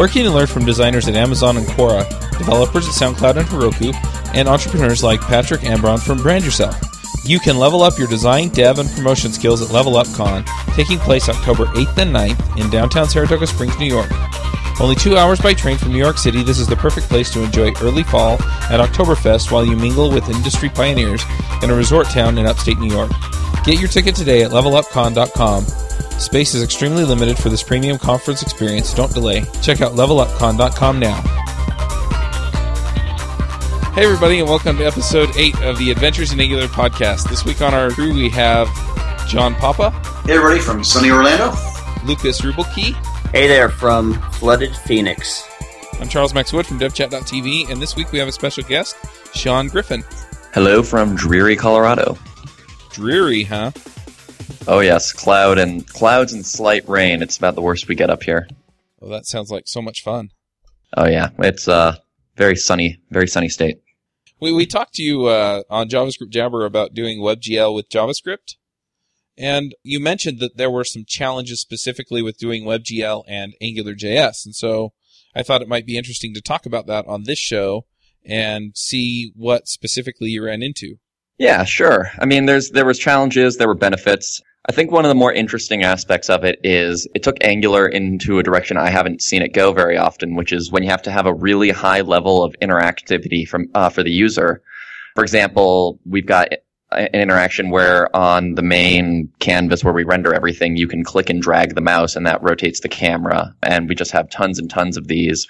Where and learn from designers at Amazon and Quora, developers at SoundCloud and Heroku, and entrepreneurs like Patrick Ambron from Brand Yourself? You can level up your design, dev, and promotion skills at Level Up Con, taking place October 8th and 9th in downtown Saratoga Springs, New York. Only two hours by train from New York City, this is the perfect place to enjoy early fall at Oktoberfest while you mingle with industry pioneers in a resort town in upstate New York. Get your ticket today at levelupcon.com. Space is extremely limited for this premium conference experience. Don't delay. Check out levelupcon.com now. Hey, everybody, and welcome to episode 8 of the Adventures in Angular podcast. This week on our crew, we have John Papa, Hey everybody from sunny Orlando. Lukas Ruebbelke, Hey there from Flooded Phoenix. I'm Charles Max Wood from DevChat.tv, and this week we have a special guest, Sean Griffin. Hello from dreary Colorado. Dreary, huh? Oh yes, cloud and clouds and slight rain. It's about the worst we get up here. Well, that sounds like so much fun. Oh yeah, it's uh very sunny, very sunny state. We we talked to you uh, on JavaScript Jabber about doing WebGL with JavaScript, and you mentioned that there were some challenges specifically with doing WebGL and AngularJS, and so I thought it might be interesting to talk about that on this show and see what specifically you ran into. Yeah, sure. I mean, there's there was challenges, there were benefits. I think one of the more interesting aspects of it is it took Angular into a direction I haven't seen it go very often, which is when you have to have a really high level of interactivity from uh, for the user. For example, we've got an interaction where on the main canvas where we render everything, you can click and drag the mouse and that rotates the camera. And we just have tons and tons of these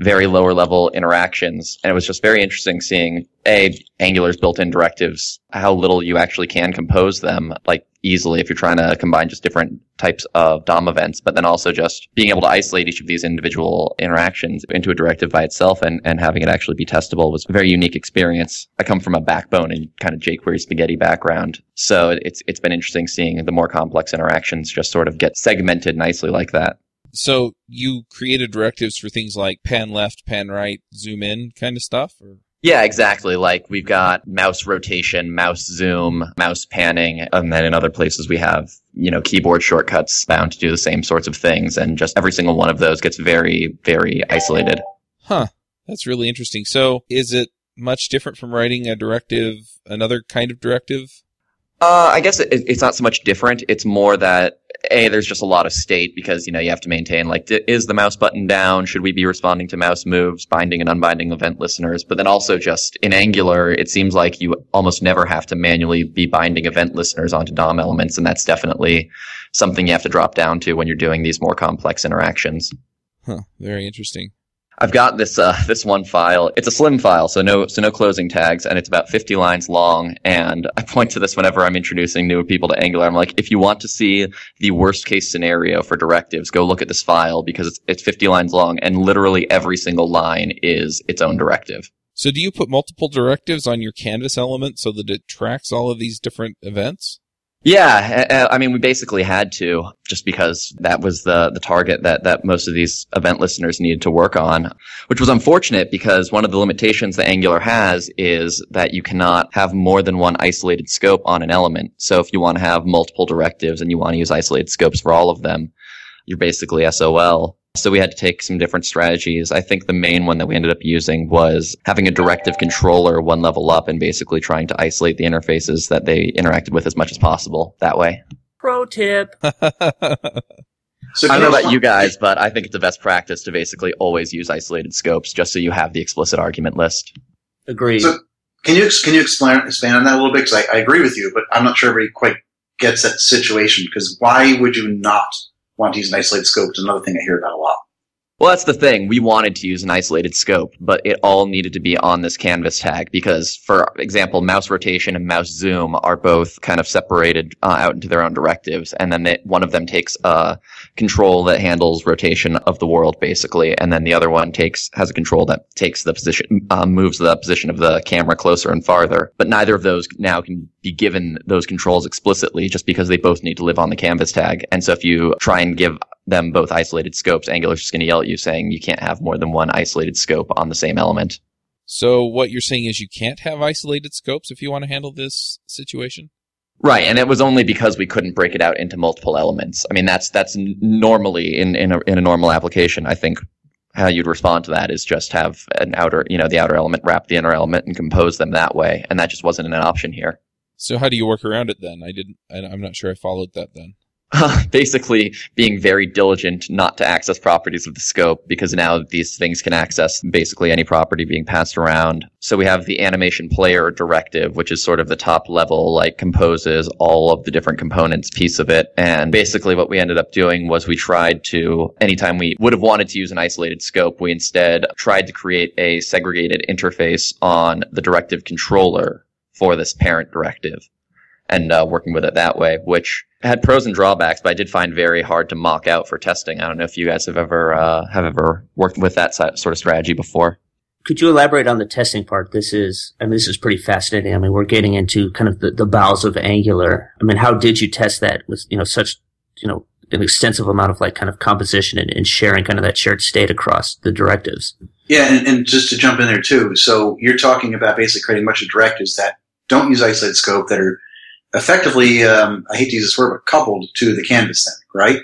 very lower level interactions. And it was just very interesting seeing a Angular's built-in directives, how little you actually can compose them like easily if you're trying to combine just different types of DOM events, but then also just being able to isolate each of these individual interactions into a directive by itself and, and having it actually be testable was a very unique experience. I come from a backbone and kind of jQuery spaghetti background. So it's, it's been interesting seeing the more complex interactions just sort of get segmented nicely like that. So you created directives for things like pan left, pan right, zoom in kind of stuff, or Yeah, exactly. Like we've got mouse rotation, mouse zoom, mouse panning, and then in other places we have, you know, keyboard shortcuts bound to do the same sorts of things. And just every single one of those gets very, very isolated. Huh. That's really interesting. So is it much different from writing a directive, another kind of directive? Uh, I guess it, it's not so much different. It's more that a there's just a lot of state because you know you have to maintain like is the mouse button down? Should we be responding to mouse moves, binding and unbinding event listeners? But then also just in Angular, it seems like you almost never have to manually be binding event listeners onto DOM elements, and that's definitely something you have to drop down to when you're doing these more complex interactions. Huh. Very interesting. I've got this uh, this one file. It's a slim file, so no so no closing tags, and it's about 50 lines long. And I point to this whenever I'm introducing new people to Angular. I'm like, if you want to see the worst case scenario for directives, go look at this file because it's it's 50 lines long, and literally every single line is its own directive. So do you put multiple directives on your canvas element so that it tracks all of these different events? Yeah, uh, I mean, we basically had to just because that was the the target that that most of these event listeners needed to work on, which was unfortunate because one of the limitations that Angular has is that you cannot have more than one isolated scope on an element. So if you want to have multiple directives and you want to use isolated scopes for all of them, you're basically SOL. So we had to take some different strategies. I think the main one that we ended up using was having a directive controller one level up and basically trying to isolate the interfaces that they interacted with as much as possible that way. Pro tip. So I don't know about you guys, but I think it's a best practice to basically always use isolated scopes just so you have the explicit argument list. Agreed. So can you can you explain expand on that a little bit? Because I, I agree with you, but I'm not sure everybody quite gets that situation. Because why would you not want to use an isolated scope? It's another thing I hear about a lot. Well, that's the thing. We wanted to use an isolated scope, but it all needed to be on this canvas tag because, for example, mouse rotation and mouse zoom are both kind of separated uh, out into their own directives, and then they, one of them takes a control that handles rotation of the world, basically, and then the other one takes has a control that takes the position, uh, moves the position of the camera closer and farther. But neither of those now can be given those controls explicitly, just because they both need to live on the canvas tag. And so, if you try and give them both isolated scopes, Angular's just going to yell at you saying you can't have more than one isolated scope on the same element. So what you're saying is you can't have isolated scopes if you want to handle this situation? Right, and it was only because we couldn't break it out into multiple elements. I mean, that's that's normally in in a, in a normal application. I think how you'd respond to that is just have an outer, you know, the outer element wrap the inner element and compose them that way. And that just wasn't an option here. So how do you work around it then? I didn't. I'm not sure I followed that then. basically being very diligent not to access properties of the scope because now these things can access basically any property being passed around. So we have the animation player directive, which is sort of the top level, like composes all of the different components piece of it. And basically what we ended up doing was we tried to, anytime we would have wanted to use an isolated scope, we instead tried to create a segregated interface on the directive controller for this parent directive and uh, working with it that way, which had pros and drawbacks, but I did find very hard to mock out for testing. I don't know if you guys have ever uh, have ever worked with that sort of strategy before. Could you elaborate on the testing part? This is, I mean, this is pretty fascinating. I mean, we're getting into kind of the, the bowels of Angular. I mean, how did you test that with, you know, such, you know, an extensive amount of like kind of composition and, and sharing kind of that shared state across the directives? Yeah, and, and just to jump in there too. So you're talking about basically creating a bunch of directives that don't use isolated scope that are effectively, um, I hate to use this word, but coupled to the canvas thing, right?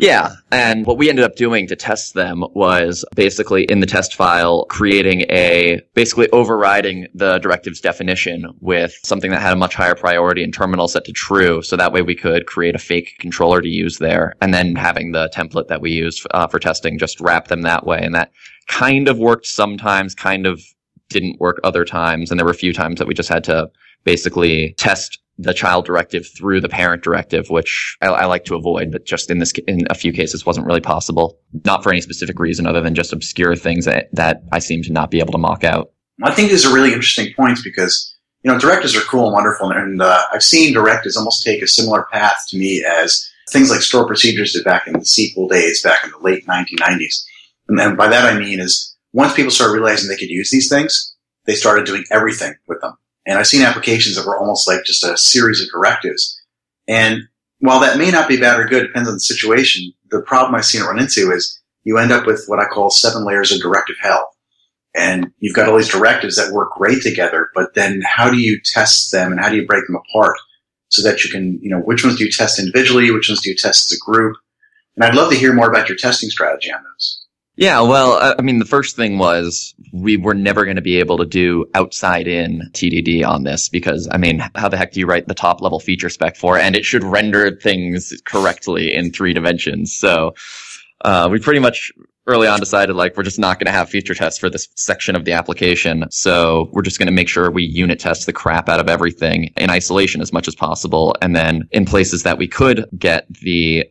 Yeah, and what we ended up doing to test them was basically in the test file creating a basically overriding the directive's definition with something that had a much higher priority and terminal set to true, so that way we could create a fake controller to use there, and then having the template that we used uh, for testing just wrap them that way, and that kind of worked sometimes, kind of didn't work other times, and there were a few times that we just had to basically test the child directive through the parent directive, which I, I, like to avoid, but just in this, in a few cases wasn't really possible. Not for any specific reason other than just obscure things that, that I seem to not be able to mock out. I think these are really interesting points because, you know, directives are cool and wonderful. And uh, I've seen directives almost take a similar path to me as things like store procedures did back in the SQL days, back in the late 1990s. And, and by that I mean is once people started realizing they could use these things, they started doing everything with them. And I've seen applications that were almost like just a series of directives. And while that may not be bad or good, depends on the situation, the problem I've seen it run into is you end up with what I call seven layers of directive hell. And you've got all these directives that work great together, but then how do you test them and how do you break them apart so that you can, you know, which ones do you test individually? Which ones do you test as a group? And I'd love to hear more about your testing strategy on those. Yeah, well, uh, I mean, the first thing was we were never going to be able to do outside in TDD on this because, I mean, how the heck do you write the top level feature spec for? And it should render things correctly in three dimensions. So, uh, we pretty much early on decided like we're just not going to have feature tests for this section of the application. So we're just going to make sure we unit test the crap out of everything in isolation as much as possible. And then in places that we could get the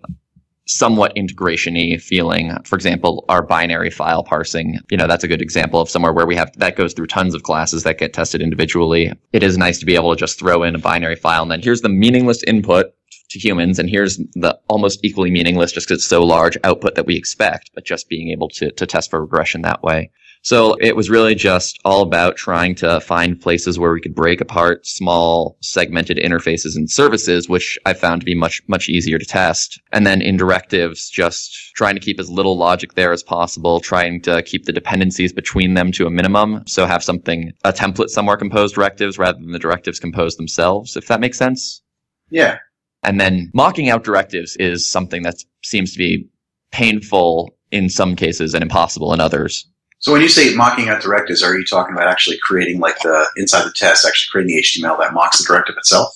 somewhat integration-y feeling. For example, our binary file parsing, you know, that's a good example of somewhere where we have, that goes through tons of classes that get tested individually. It is nice to be able to just throw in a binary file and then here's the meaningless input to humans and here's the almost equally meaningless just because it's so large output that we expect, but just being able to, to test for regression that way. So it was really just all about trying to find places where we could break apart small segmented interfaces and services, which I found to be much, much easier to test. And then in directives, just trying to keep as little logic there as possible, trying to keep the dependencies between them to a minimum. So have something, a template somewhere compose directives rather than the directives compose themselves, if that makes sense. Yeah. And then mocking out directives is something that seems to be painful in some cases and impossible in others. So when you say mocking out directives, are you talking about actually creating like the inside the test, actually creating the HTML that mocks the directive itself?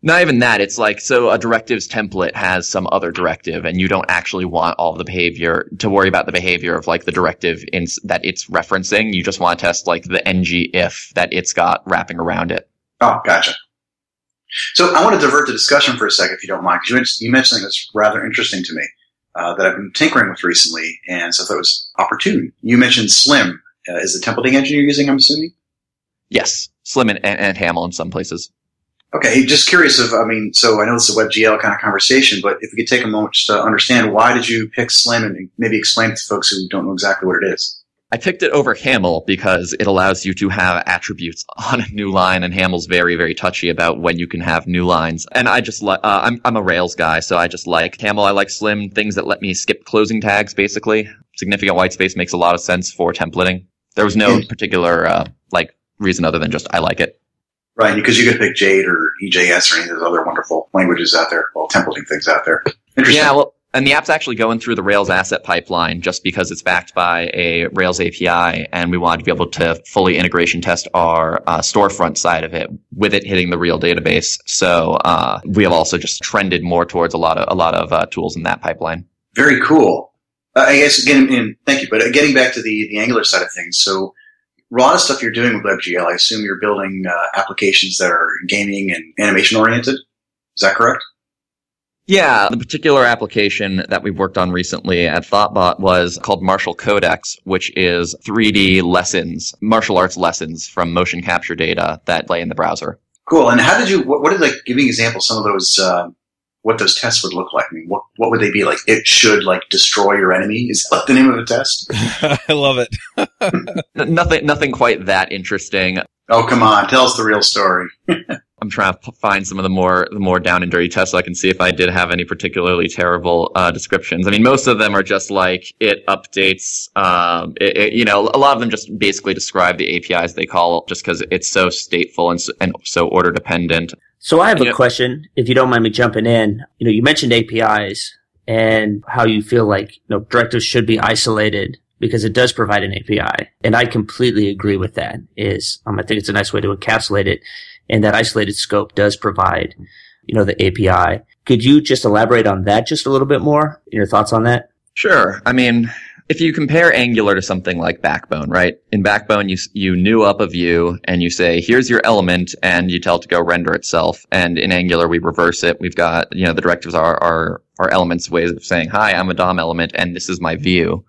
Not even that. It's like, so a directives template has some other directive and you don't actually want all the behavior to worry about the behavior of like the directive in, that it's referencing. You just want to test like the ng if that it's got wrapping around it. Oh, gotcha. So I want to divert the discussion for a second, if you don't mind, because you mentioned something that's rather interesting to me uh, that I've been tinkering with recently, and so I thought it was opportune. You mentioned Slim. Uh, is the templating engine you're using, I'm assuming? Yes, Slim and, and, and Haml in some places. Okay, just curious if, I mean, so I know this is a WebGL kind of conversation, but if we could take a moment just to understand why did you pick Slim and maybe explain it to folks who don't know exactly what it is. I picked it over Haml because it allows you to have attributes on a new line, and Haml's very, very touchy about when you can have new lines. And I just like, uh, I'm, I'm a Rails guy, so I just like Haml. I like Slim, things that let me skip closing tags, basically. Significant white space makes a lot of sense for templating. There was no particular, uh, like, reason other than just I like it. Right, because you could pick Jade or EJS or any of those other wonderful languages out there, well, templating things out there. Interesting. Yeah, well, And the app's actually going through the Rails asset pipeline just because it's backed by a Rails API, and we wanted to be able to fully integration test our uh, storefront side of it with it hitting the real database. So uh, we have also just trended more towards a lot of a lot of uh, tools in that pipeline. Very cool. Uh, I guess again, thank you. But getting back to the the Angular side of things, so a lot of stuff you're doing with WebGL, I assume you're building uh, applications that are gaming and animation oriented. Is that correct? Yeah, the particular application that we've worked on recently at Thoughtbot was called Martial Codex, which is 3D lessons, martial arts lessons from motion capture data that play in the browser. Cool. And how did you? What, what did like? Give me an example. Some of those. Uh, what those tests would look like. I mean, what what would they be like? It should like destroy your enemy. Is that the name of a test? I love it. nothing, nothing quite that interesting. Oh come on, tell us the real story. I'm trying to find some of the more the more down and dirty tests so I can see if I did have any particularly terrible uh, descriptions. I mean, most of them are just like it updates. Um, it, it, you know, a lot of them just basically describe the APIs they call just because it's so stateful and so, and so order dependent. So I have a Yeah. question, if you don't mind me jumping in. You know, you mentioned APIs and how you feel like, you know, directives should be isolated because it does provide an API. And I completely agree with that is, um, I think it's a nice way to encapsulate it. And that isolated scope does provide, you know, the API. Could you just elaborate on that just a little bit more? Your thoughts on that? Sure. I mean, if you compare Angular to something like Backbone, right? In Backbone, you you new up a view and you say, "Here's your element," and you tell it to go render itself. And in Angular, we reverse it. We've got you know the directives are are are elements ways of saying, "Hi, I'm a DOM element, and this is my view."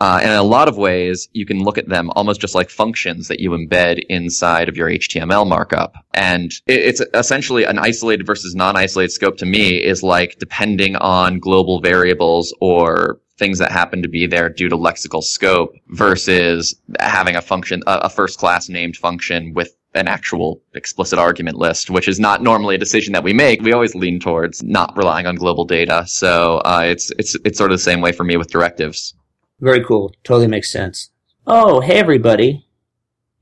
Uh, and in a lot of ways, you can look at them almost just like functions that you embed inside of your HTML markup. And it, it's essentially an isolated versus non-isolated scope to me is like depending on global variables or things that happen to be there due to lexical scope versus having a function, a first class named function with an actual explicit argument list, which is not normally a decision that we make. We always lean towards not relying on global data. So, uh, it's, it's, it's sort of the same way for me with directives. Very cool. Totally makes sense. Oh, hey everybody.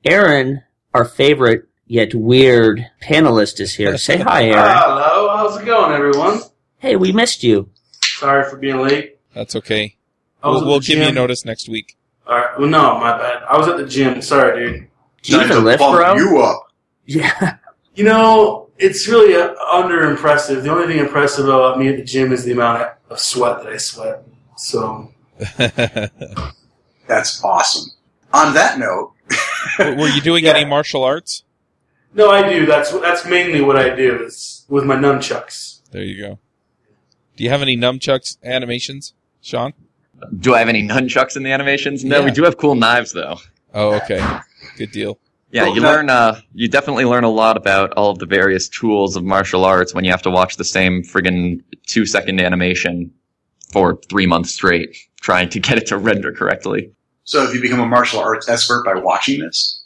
Aaron, our favorite yet weird panelist is here. Say hi, Aaron. Hello, how's it going, everyone? Hey, we missed you. Sorry for being late. That's okay. I was We'll, at we'll the give you gym. notice next week. All right, well, no, my bad. I was at the gym. Sorry, dude. Do you Time even to lift, bump bro? You up. Yeah. You know, it's really uh, under impressive. The only thing impressive about me at the gym is the amount of sweat that I sweat. So, That's awesome. On that note, Were you doing Yeah. any martial arts? no, I do. That's that's mainly what I do is with my nunchucks. There you go. Do you have any nunchucks animations, Sean? Do I have any nunchucks in the animations? No, Yeah. we do have cool knives though. Oh, okay. Good deal. Yeah, Cool. you learn, uh, you definitely learn a lot about all of the various tools of martial arts when you have to watch the same friggin' two second animation for three months straight, trying to get it to render correctly. so have you become a martial arts expert by watching this?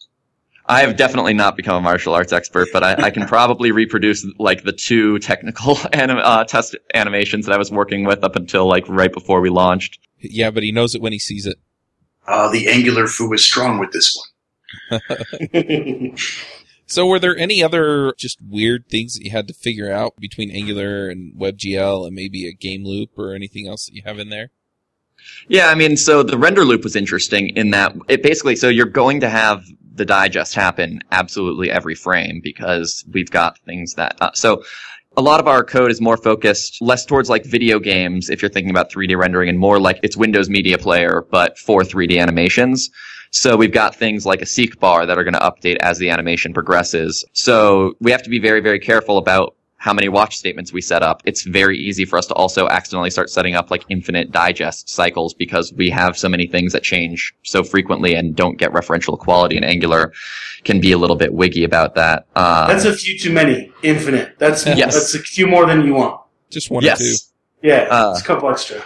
I have definitely not become a martial arts expert, but I, I can probably reproduce like the two technical anim- uh, test animations that I was working with up until like right before we launched. Yeah, but he knows it when he sees it. Uh, the angular foo is strong with this one. So, were there any other just weird things that you had to figure out between Angular and WebGL and maybe a game loop or anything else that you have in there? Yeah, I mean, so the render loop was interesting in that it basically, so you're going to have the digest happen absolutely every frame because we've got things that, uh, so a lot of our code is more focused less towards like video games if you're thinking about 3D rendering and more like it's Windows Media Player, but for 3D animations. So we've got things like a seek bar that are going to update as the animation progresses. So we have to be very, very careful about how many watch statements we set up. It's very easy for us to also accidentally start setting up like infinite digest cycles because we have so many things that change so frequently and don't get referential equality and Angular can be a little bit wiggy about that. Um, that's a few too many. Infinite. That's Yes. that's a few more than you want. Just one yes. or two. Yeah, Uh, it's a couple extra.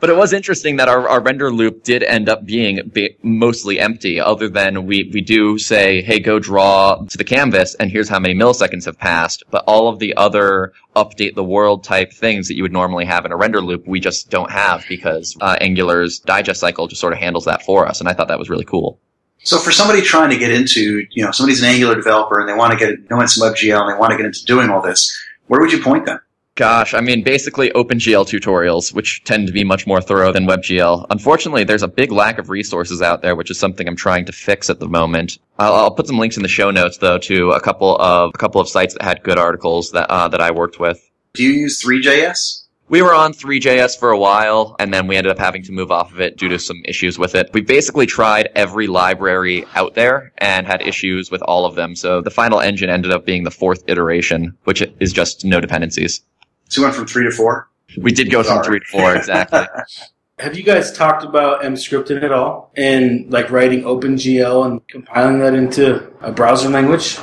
But it was interesting that our, our render loop did end up being ba- mostly empty, other than we, we do say, hey, go draw to the canvas, and here's how many milliseconds have passed. But all of the other update the world type things that you would normally have in a render loop, we just don't have because uh, Angular's digest cycle just sort of handles that for us. And I thought that was really cool. So for somebody trying to get into, you know, somebody's an Angular developer and they want to get know some WebGL and they want to get into doing all this, where would you point them? Gosh, I mean, basically OpenGL tutorials, which tend to be much more thorough than WebGL. Unfortunately, there's a big lack of resources out there, which is something I'm trying to fix at the moment. I'll, I'll put some links in the show notes, though, to a couple of a couple of sites that had good articles that uh, that I worked with. Do you use Three.js? We were on Three.js for a while, and then we ended up having to move off of it due to some issues with it. We basically tried every library out there and had issues with all of them. So the final engine ended up being the fourth iteration, which is just no dependencies. So you went from three to four? We did go from three to four, exactly. Have you guys talked about Emscripten at all and like writing OpenGL and compiling that into a browser language?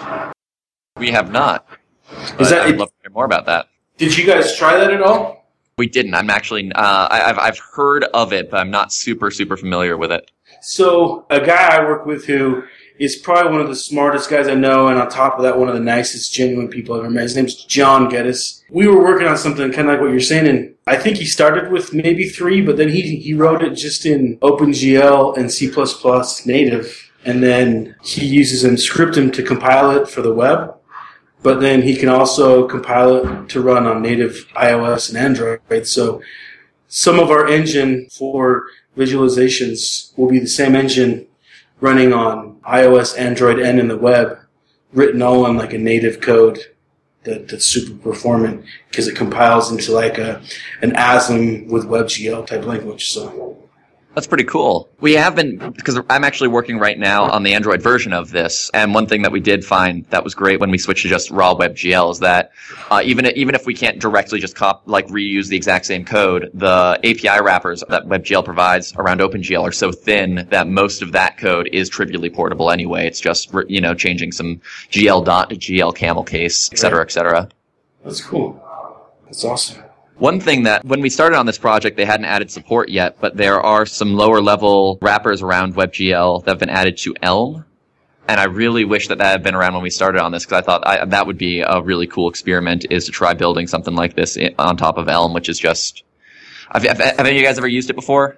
we have not. Is that- I'd love to hear more about that. Did you guys try that at all? We didn't. I'm actually. Uh, I, I've I've heard of it, but I'm not super super familiar with it. So a guy I work with who is probably one of the smartest guys I know, and on top of that, one of the nicest, genuine people I've ever met. His name's John Geddes. We were working on something kind of like what you're saying, and I think he started with maybe three, but then he he wrote it just in OpenGL and C++ native, and then he uses Emscripten to compile it for the web. But then he can also compile it to run on native iOS and Android. So some of our engine for visualizations will be the same engine running on iOS, Android, and in the web, written all in like a native code that, that's super performant because it compiles into like a an ASM with WebGL type language. So That's pretty cool. We have been because I'm actually working right now on the Android version of this, and one thing that we did find that was great when we switched to just raw WebGL is that uh, even even if we can't directly just cop like reuse the exact same code, the API wrappers that WebGL provides around OpenGL are so thin that most of that code is trivially portable anyway. It's just you know changing some GL dot to GL camel case, et cetera, et cetera. that's cool. That's awesome. One thing that when we started on this project, they hadn't added support yet, but there are some lower level wrappers around WebGL that have been added to Elm. And I really wish that that had been around when we started on this because I thought I, that would be a really cool experiment is to try building something like this on top of Elm, which is just. Have, have, have any of you guys ever used it before?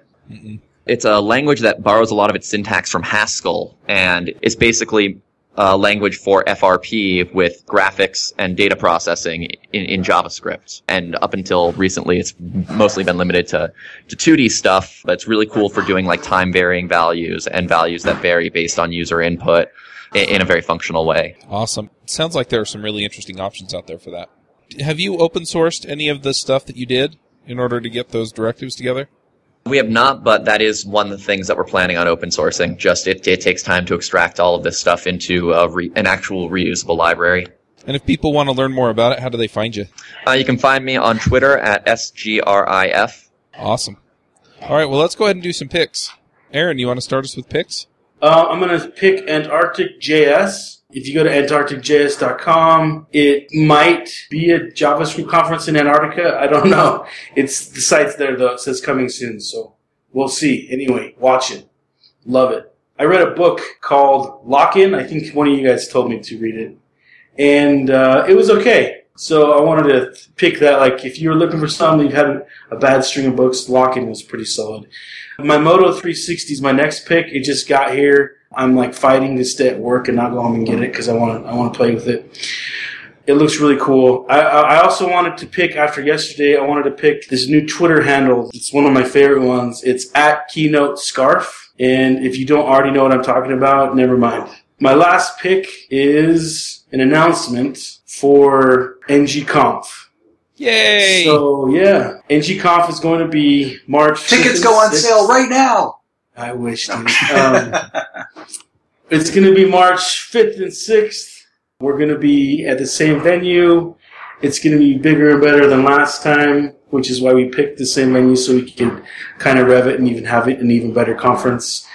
It's a language that borrows a lot of its syntax from Haskell, and it's basically a language for FRP with graphics and data processing in, in JavaScript. And up until recently, it's mostly been limited to, to 2D stuff, but it's really cool for doing like time varying values and values that vary based on user input in, in a very functional way. Awesome. Sounds like there are some really interesting options out there for that. Have you open sourced any of the stuff that you did in order to get those directives together? We have not, but that is one of the things that we're planning on open sourcing. Just it, it takes time to extract all of this stuff into a re, an actual reusable library. And if people want to learn more about it, how do they find you? Uh, you can find me on Twitter at sgrif. Awesome. All right, well, let's go ahead and do some picks. Aaron, you want to start us with picks? Uh, I'm going to pick Antarctic JS. If you go to antarcticjs.com, it might be a JavaScript conference in Antarctica. I don't know. It's the site's there though. It says coming soon, so we'll see. Anyway, watch it. Love it. I read a book called Lock In. I think one of you guys told me to read it, and uh, it was okay. So I wanted to pick that. Like, if you were looking for something, you've had a bad string of books. Lock In was pretty solid. My Moto 360 is my next pick. It just got here. I'm like fighting to stay at work and not go home and get it because I want to. I want to play with it. It looks really cool. I, I I also wanted to pick after yesterday. I wanted to pick this new Twitter handle. It's one of my favorite ones. It's at Keynote Scarf. And if you don't already know what I'm talking about, never mind. My last pick is an announcement for Ng NGConf. Yay! So yeah, Ng NGConf is going to be March. Tickets and go on 6th. sale right now. I wish. Um, it's going to be March 5th and 6th. We're going to be at the same venue. It's going to be bigger and better than last time, which is why we picked the same venue so we can kind of rev it and even have it an even better conference.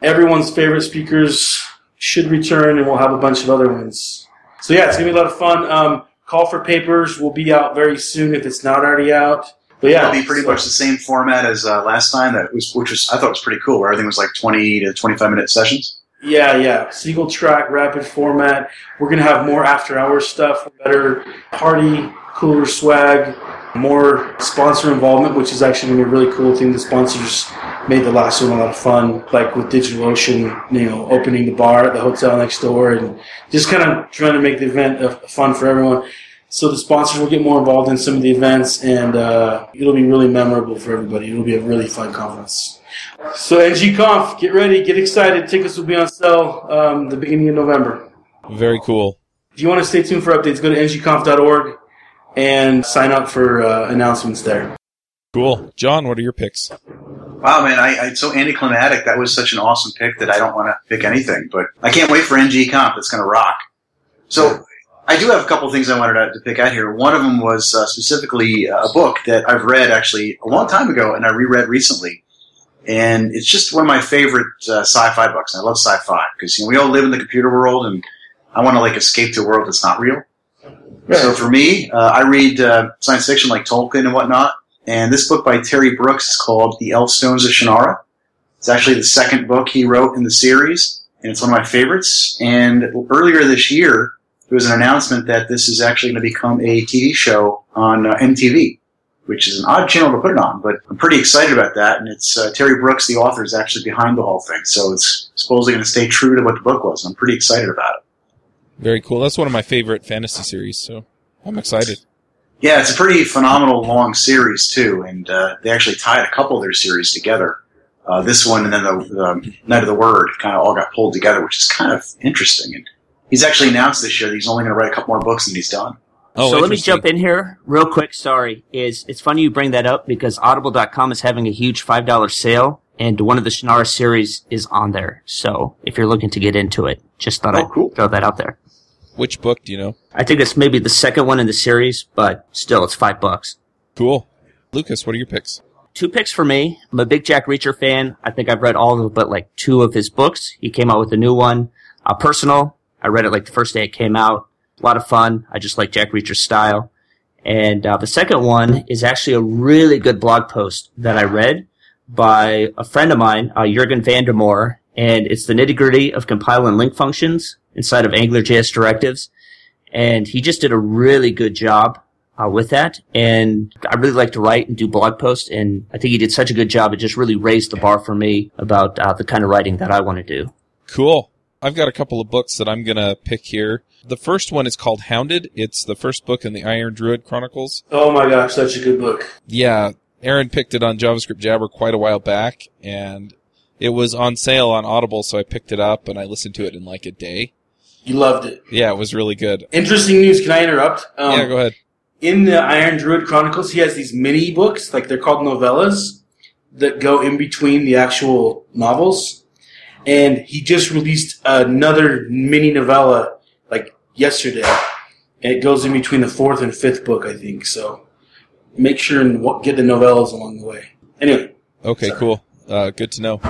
Everyone's favorite speakers should return, and we'll have a bunch of other ones. So yeah, it's going to be a lot of fun. Um, call for papers will be out very soon if it's not already out. But yeah, It'll be pretty much the same format as uh, last time. That was, which was I thought was pretty cool. Where everything was like twenty to twenty-five minute sessions. Yeah, yeah. Single track, rapid format. We're gonna have more after hours stuff, better party, cooler swag, more sponsor involvement, which is actually gonna be a really cool thing. The sponsors made the last one a lot of fun, like with DigitalOcean, you know, opening the bar at the hotel next door and just kind of trying to make the event fun for everyone. So the sponsors will get more involved in some of the events, and uh, it'll be really memorable for everybody. It'll be a really fun conference. So NGConf, get ready, get excited. Tickets will be on sale um, the beginning of November. Very cool. If you want to stay tuned for updates, go to ngconf.org and sign up for uh, announcements there. Cool. John, what are your picks? Wow, man, I, I so anticlimactic. That was such an awesome pick that I don't want to pick anything. But I can't wait for NG Conf. It's going to rock. So I do have a couple of things I wanted to, to pick out here. One of them was uh, specifically a book that I've read actually a long time ago and I reread recently. And it's just one of my favorite uh, sci-fi books. I love sci-fi because you know, we all live in the computer world and I want to like escape to a world that's not real. So for me, uh, I read uh, science fiction like Tolkien and whatnot. And this book by Terry Brooks is called The Elfstones of Shannara. It's actually the second book he wrote in the series, and it's one of my favorites. And earlier this year, there was an announcement that this is actually going to become a TV show on uh, MTV, which is an odd channel to put it on, but I'm pretty excited about that. And it's uh, Terry Brooks, the author, is actually behind the whole thing, so it's supposedly going to stay true to what the book was. I'm pretty excited about it. Very cool. That's one of my favorite fantasy series, so I'm excited. Yeah, it's a pretty phenomenal long series too, and uh, they actually tied a couple of their series together. Uh, this one and then the, the Knight of the Word kind of all got pulled together, which is kind of interesting. And he's actually announced this year that he's only going to write a couple more books and he's done. Oh, so let me jump in here real quick. Sorry, is it's funny you bring that up because Audible.com is having a huge five dollar sale, and one of the Shannara series is on there. So if you're looking to get into it, just thought Oh, I'd cool. throw that out there. Which book do you know? I think it's maybe the second one in the series, but still, it's five bucks. Cool. Lukas, what are your picks? Two picks for me. I'm a big Jack Reacher fan. I think I've read all of but like two of his books. He came out with a new one. Uh, personal. I read it like the first day it came out. A lot of fun. I just like Jack Reacher's style. And uh, the second one is actually a really good blog post that I read by a friend of mine, uh, Jurgen Van de Moere, and it's the nitty gritty of compile and link functions inside of AngularJS directives. And he just did a really good job uh, with that. And I really like to write and do blog posts. And I think he did such a good job. It just really raised the bar for me about uh, the kind of writing that I want to do. Cool. I've got a couple of books that I'm going to pick here. The first one is called Hounded. It's the first book in the Iron Druid Chronicles. Oh my gosh, such a good book. Yeah, Aaron picked it on JavaScript Jabber quite a while back, and it was on sale on Audible, so I picked it up and I listened to it in like a day. You loved it. Yeah, it was really good. Interesting news. Can I interrupt? Um, yeah, go ahead. in the Iron Druid Chronicles, he has these mini books, like they're called novellas, that go in between the actual novels. And he just released another mini novella, like yesterday. And it goes in between the fourth and fifth book, I think. So make sure and get the novellas along the way. Anyway, Okay, Sorry. cool. Uh, good to know.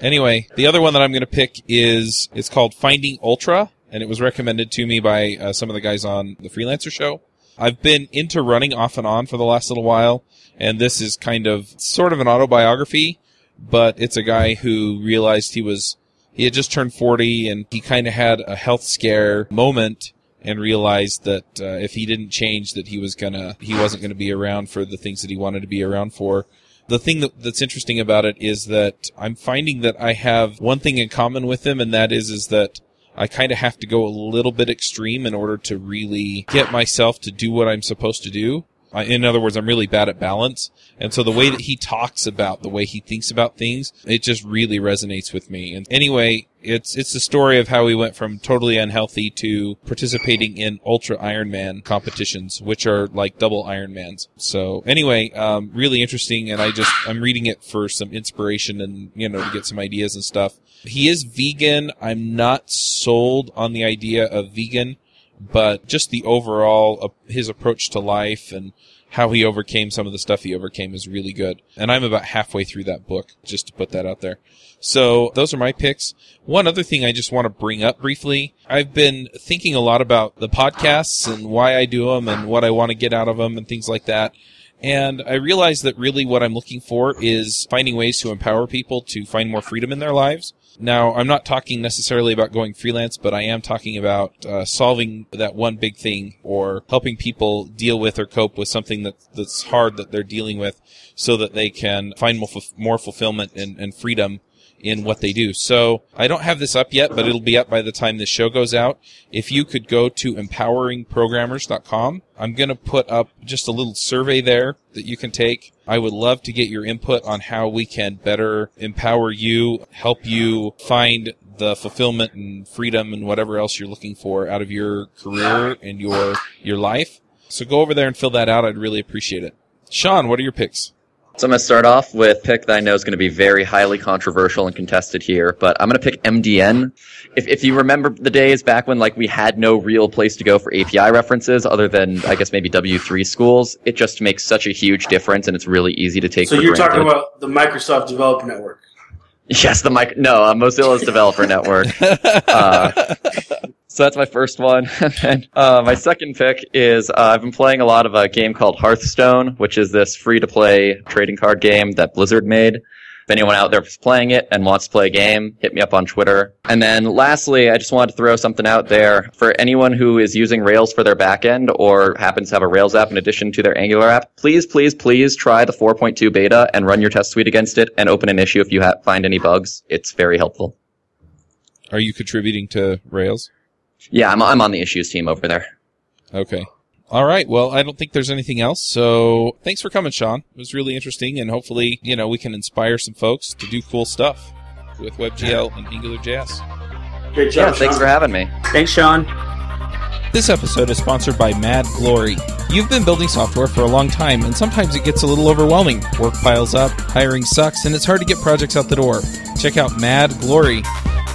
Anyway, the other one that I'm going to pick is it's called Finding Ultra, and it was recommended to me by uh, some of the guys on the Freelancer Show. I've been into running off and on for the last little while, and this is kind of sort of an autobiography, but it's a guy who realized he was he had just turned 40 and he kind of had a health scare moment and realized that uh, if he didn't change that he was gonna he wasn't gonna be around for the things that he wanted to be around for the thing that, that's interesting about it is that I'm finding that I have one thing in common with him, and that is is that I kind of have to go a little bit extreme in order to really get myself to do what I'm supposed to do. In other words, I'm really bad at balance, and so the way that he talks about the way he thinks about things, it just really resonates with me. And anyway, it's it's the story of how he went from totally unhealthy to participating in ultra Ironman competitions, which are like double Ironmans. So anyway, um, really interesting, and I just I'm reading it for some inspiration and you know to get some ideas and stuff. He is vegan. I'm not sold on the idea of vegan, but just the overall uh, his approach to life and how he overcame some of the stuff he overcame is really good. And I'm about halfway through that book, just to put that out there. So those are my picks. One other thing I just want to bring up briefly. I've been thinking a lot about the podcasts and why I do them and what I want to get out of them and things like that. And I realize that really what I'm looking for is finding ways to empower people to find more freedom in their lives. Now, I'm not talking necessarily about going freelance, but I am talking about uh, solving that one big thing or helping people deal with or cope with something that, that's hard that they're dealing with so that they can find more, more fulfillment and, and freedom in what they do. So I don't have this up yet, but it'll be up by the time this show goes out. If you could go to empoweringprogrammers.com, I'm going to put up just a little survey there that you can take. I would love to get your input on how we can better empower you, help you find the fulfillment and freedom and whatever else you're looking for out of your career and your your life. So go over there and fill that out. I'd really appreciate it. Sean, what are your picks? So I'm going to start off with pick that I know is going to be very highly controversial and contested here, but I'm going to pick MDN. If, if you remember the days back when like we had no real place to go for API references other than I guess maybe W3 schools, it just makes such a huge difference and it's really easy to take So for you're granted. talking about the Microsoft Developer Network. Yes, the mic. No, uh, Mozilla's developer network. Uh, so that's my first one. and uh, my second pick is uh, I've been playing a lot of a game called Hearthstone, which is this free-to-play trading card game that Blizzard made. If anyone out there is playing it and wants to play a game, hit me up on Twitter. And then lastly, I just wanted to throw something out there for anyone who is using Rails for their backend or happens to have a Rails app in addition to their Angular app. Please, please, please try the 4.2 beta and run your test suite against it and open an issue if you ha- find any bugs. It's very helpful. Are you contributing to Rails? Yeah, I'm, I'm on the issues team over there. Okay. All right. Well, I don't think there's anything else. So thanks for coming, Sean. It was really interesting, and hopefully, you know, we can inspire some folks to do cool stuff with WebGL and AngularJS. Great job. Yeah, thanks Sean. for having me. Thanks, Sean. This episode is sponsored by Mad Glory. You've been building software for a long time, and sometimes it gets a little overwhelming. Work piles up, hiring sucks, and it's hard to get projects out the door. Check out Mad Glory.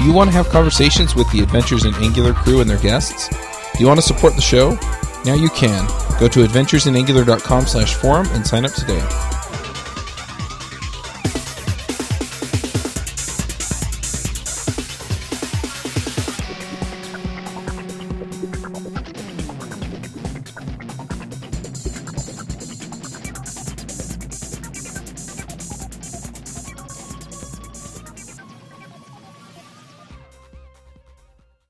Do you want to have conversations with the Adventures in Angular crew and their guests? Do you want to support the show? Now you can. Go to adventuresinangular.com slash forum and sign up today.